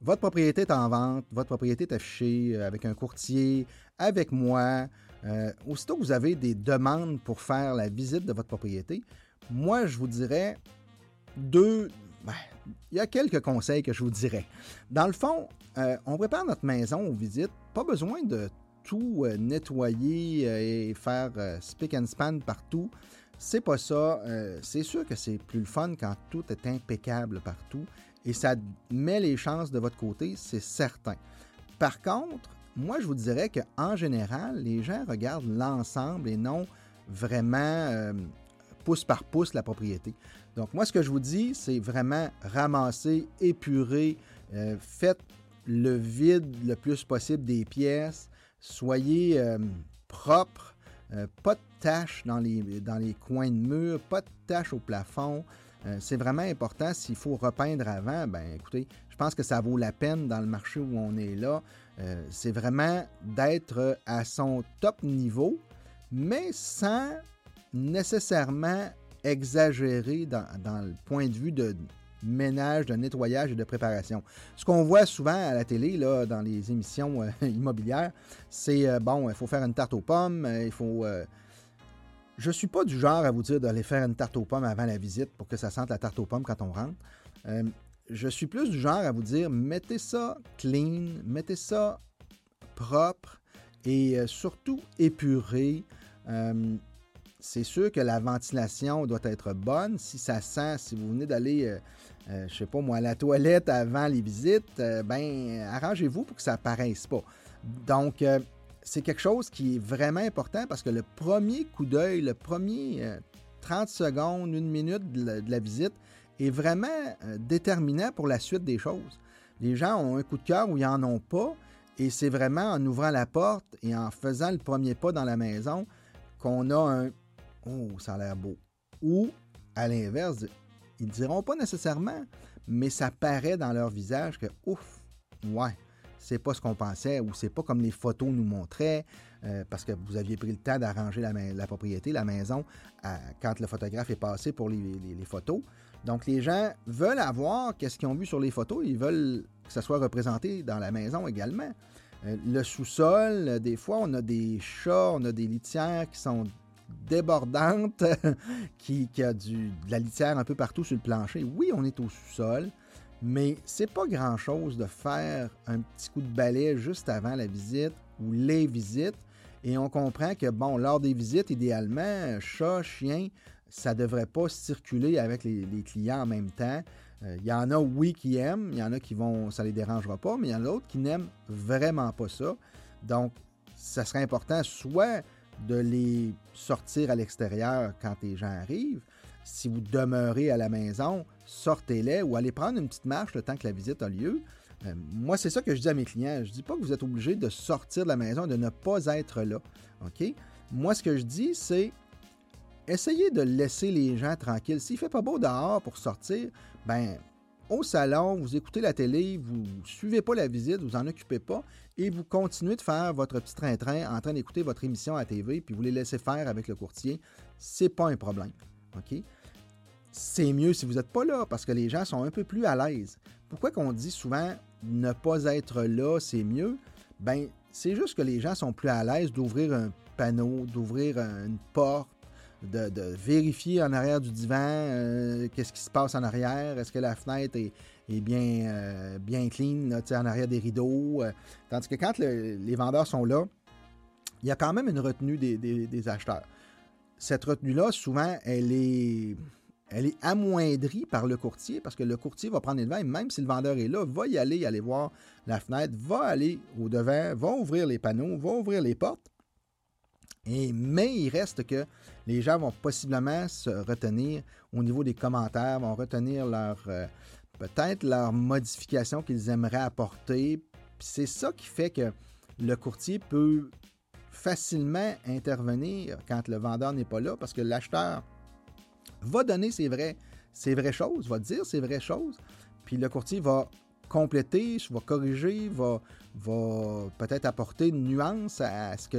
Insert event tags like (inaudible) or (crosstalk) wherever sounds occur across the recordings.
votre propriété est en vente, votre propriété est affichée euh, avec un courtier, avec moi. Euh, aussitôt que vous avez des demandes pour faire la visite de votre propriété, moi, je vous dirais deux. Ben, il y a quelques conseils que je vous dirais. Dans le fond, euh, on prépare notre maison aux visites. Pas besoin de tout nettoyer et faire spick and span partout. C'est pas ça. c'est sûr que c'est plus le fun quand tout est impeccable partout et ça met les chances de votre côté, c'est certain. Par contre, moi, je vous dirais qu'en général, les gens regardent l'ensemble et non vraiment euh, pouce par pouce la propriété. Donc, moi, ce que je vous dis, c'est vraiment ramasser, épurer, euh, faites le vide le plus possible des pièces, soyez euh, propre, pas de taches dans les, coins de mur, pas de taches au plafond. Euh, c'est vraiment important. S'il faut repeindre avant, ben écoutez, je pense que ça vaut la peine dans le marché où on est là. Euh, c'est vraiment d'être à son top niveau, mais sans nécessairement exagérer dans, le point de vue de ménage, de nettoyage et de préparation. Ce qu'on voit souvent à la télé, là, dans les émissions euh, (laughs) immobilières, c'est bon, il faut faire une tarte aux pommes, il faut je suis pas du genre à vous dire d'aller faire une tarte aux pommes avant la visite pour que ça sente la tarte aux pommes quand on rentre. Euh, je suis plus du genre à vous dire mettez ça clean, mettez ça propre et euh, surtout épuré. Euh, c'est sûr que la ventilation doit être bonne. Si ça sent, si vous venez d'aller, je sais pas moi, à la toilette avant les visites, ben arrangez-vous pour que ça apparaisse pas. Donc, c'est quelque chose qui est vraiment important parce que le premier coup d'œil, le premier 30 euh, secondes, une minute de la, visite est vraiment euh, déterminant pour la suite des choses. Les gens ont un coup de cœur ou ils n'en ont pas, et c'est vraiment en ouvrant la porte et en faisant le premier pas dans la maison qu'on a un Oh, ça a l'air beau. Ou, à l'inverse, ils ne diront pas nécessairement, mais ça paraît dans leur visage que Ouf, ouais, c'est pas ce qu'on pensait ou c'est pas comme les photos nous montraient euh, parce que vous aviez pris le temps d'arranger la, propriété, la maison, quand le photographe est passé pour les, photos. Donc les gens veulent avoir qu'est-ce qu'ils ont vu sur les photos, ils veulent que ça soit représenté dans la maison également. Euh, le sous-sol, des fois, on a des chats, on a des litières qui sont débordantes, (laughs) qui, qui a du, de la litière un peu partout sur le plancher. Oui, on est au sous-sol. Mais c'est pas grand-chose de faire un petit coup de balai juste avant la visite ou les visites. Et on comprend que, bon, lors des visites, idéalement, chat, chien, ça ne devrait pas circuler avec les, clients en même temps. Il euh, y en a, oui, qui aiment, il y en a qui vont, ça les dérangera pas, mais il y en a d'autres qui n'aiment vraiment pas ça. Donc, ça serait important soit de les sortir à l'extérieur quand les gens arrivent, si vous demeurez à la maison, sortez-les ou allez prendre une petite marche le temps que la visite a lieu. Euh, moi, c'est ça que je dis à mes clients. Je ne dis pas que vous êtes obligé de sortir de la maison de ne pas être là. OK? Moi, ce que je dis, c'est essayez de laisser les gens tranquilles. S'il ne fait pas beau dehors pour sortir, ben au salon, vous écoutez la télé, vous suivez pas la visite, vous en occupez pas et vous continuez de faire votre petit train-train en train d'écouter votre émission à TV puis vous les laissez faire avec le courtier. C'est pas un problème. C'est mieux si vous n'êtes pas là parce que les gens sont un peu plus à l'aise. Pourquoi qu'on dit souvent ne pas être là, c'est mieux? Ben, c'est juste que les gens sont plus à l'aise d'ouvrir un panneau, d'ouvrir une porte, de, vérifier en arrière du divan euh, qu'est-ce qui se passe en arrière, est-ce que la fenêtre est, bien, euh, bien clean en arrière des rideaux. Euh. tandis que quand les vendeurs sont là, il y a quand même une retenue des acheteurs. Cette retenue-là, souvent, elle est elle est amoindrie par le courtier parce que le courtier va prendre les devants même si le vendeur est là, va y aller, aller voir la fenêtre, va aller au devant, va ouvrir les panneaux, va ouvrir les portes. Et, mais il reste que les gens vont possiblement se retenir au niveau des commentaires, vont retenir leur euh, peut-être leurs modifications qu'ils aimeraient apporter. C'est ça qui fait que le courtier peut facilement intervenir quand le vendeur n'est pas là parce que l'acheteur va donner ses, vrais, ses vraies choses, va dire ses vraies choses, puis le courtier va compléter, va corriger, va, va peut-être apporter une nuance à, ce que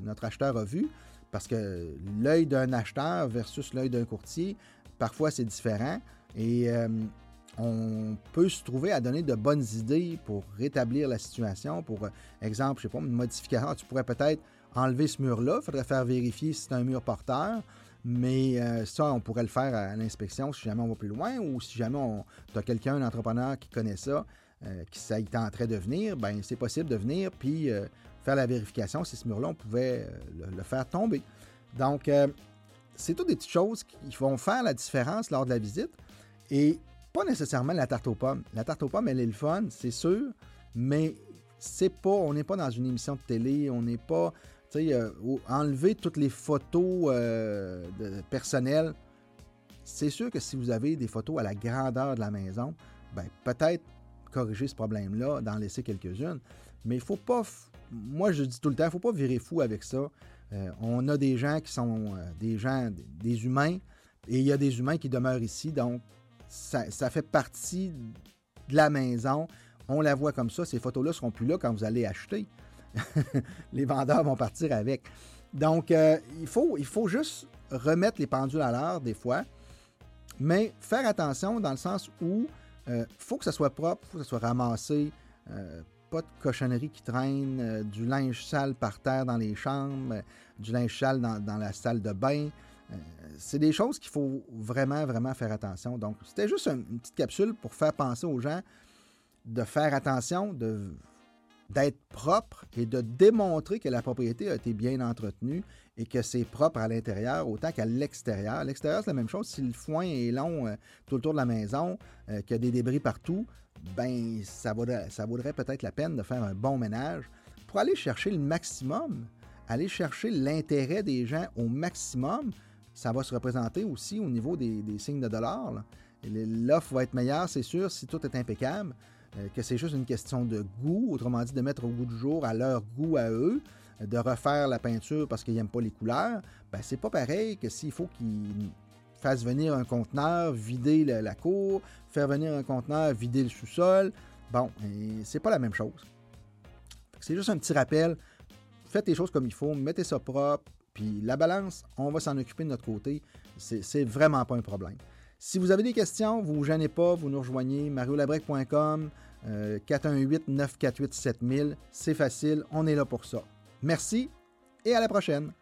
notre acheteur a vu, parce que l'œil d'un acheteur versus l'œil d'un courtier, parfois c'est différent. Et euh, on peut se trouver à donner de bonnes idées pour rétablir la situation. Pour euh, exemple, je sais pas, une modification, tu pourrais peut-être enlever ce mur-là. Il faudrait faire vérifier si c'est un mur porteur. Mais euh, ça, on pourrait le faire à, l'inspection si jamais on va plus loin ou si jamais tu as quelqu'un, un entrepreneur qui connaît ça, euh, qui ça tenterait de venir, ben c'est possible de venir puis faire la vérification si ce mur-là, on pouvait le, faire tomber. Donc, c'est toutes des petites choses qui vont faire la différence lors de la visite. Et pas nécessairement la tarte aux pommes. La tarte aux pommes, elle est le fun, c'est sûr, mais c'est pas, on n'est pas dans une émission de télé, on n'est pas, euh, enlever toutes les photos euh, personnelles. C'est sûr que si vous avez des photos à la grandeur de la maison, ben peut-être corriger ce problème-là, d'en laisser quelques-unes. Mais il faut pas, moi je dis tout le temps, il ne faut pas virer fou avec ça. Euh, on a des gens qui sont des gens, des humains, et il y a des humains qui demeurent ici, donc ça, fait partie de la maison. On la voit comme ça. Ces photos-là ne seront plus là quand vous allez acheter. (laughs) les vendeurs vont partir avec. Donc, euh, il, faut, il faut juste remettre les pendules à l'heure des fois, mais faire attention dans le sens où il euh, faut que ça soit propre, il faut que ça soit ramassé, euh, pas de cochonnerie qui traîne, du linge sale par terre dans les chambres, du linge sale dans la salle de bain c'est des choses qu'il faut vraiment, vraiment faire attention. Donc, c'était juste une, petite capsule pour faire penser aux gens de faire attention, de, d'être propre et de démontrer que la propriété a été bien entretenue et que c'est propre à l'intérieur autant qu'à l'extérieur. L'extérieur, c'est la même chose. Si le foin est long euh, tout autour de la maison, euh, qu'il y a des débris partout, ben ça vaudrait, ça vaudrait peut-être la peine de faire un bon ménage pour aller chercher le maximum, aller chercher l'intérêt des gens au maximum ça va se représenter aussi au niveau des, signes de dollars. L'offre va être meilleure, c'est sûr, si tout est impeccable, euh, que c'est juste une question de goût, autrement dit, de mettre au goût du jour à leur goût à eux, de refaire la peinture parce qu'ils n'aiment pas les couleurs. Ben, c'est pas pareil que s'il faut qu'ils fassent venir un conteneur, vider la, cour, faire venir un conteneur, vider le sous-sol. Bon, c'est pas la même chose. C'est juste un petit rappel. Faites les choses comme il faut, mettez ça propre, puis la balance, on va s'en occuper de notre côté. C'est vraiment pas un problème. Si vous avez des questions, vous ne vous gênez pas, vous nous rejoignez mariolabrec.com, 418-948-7000. C'est facile, on est là pour ça. Merci et à la prochaine.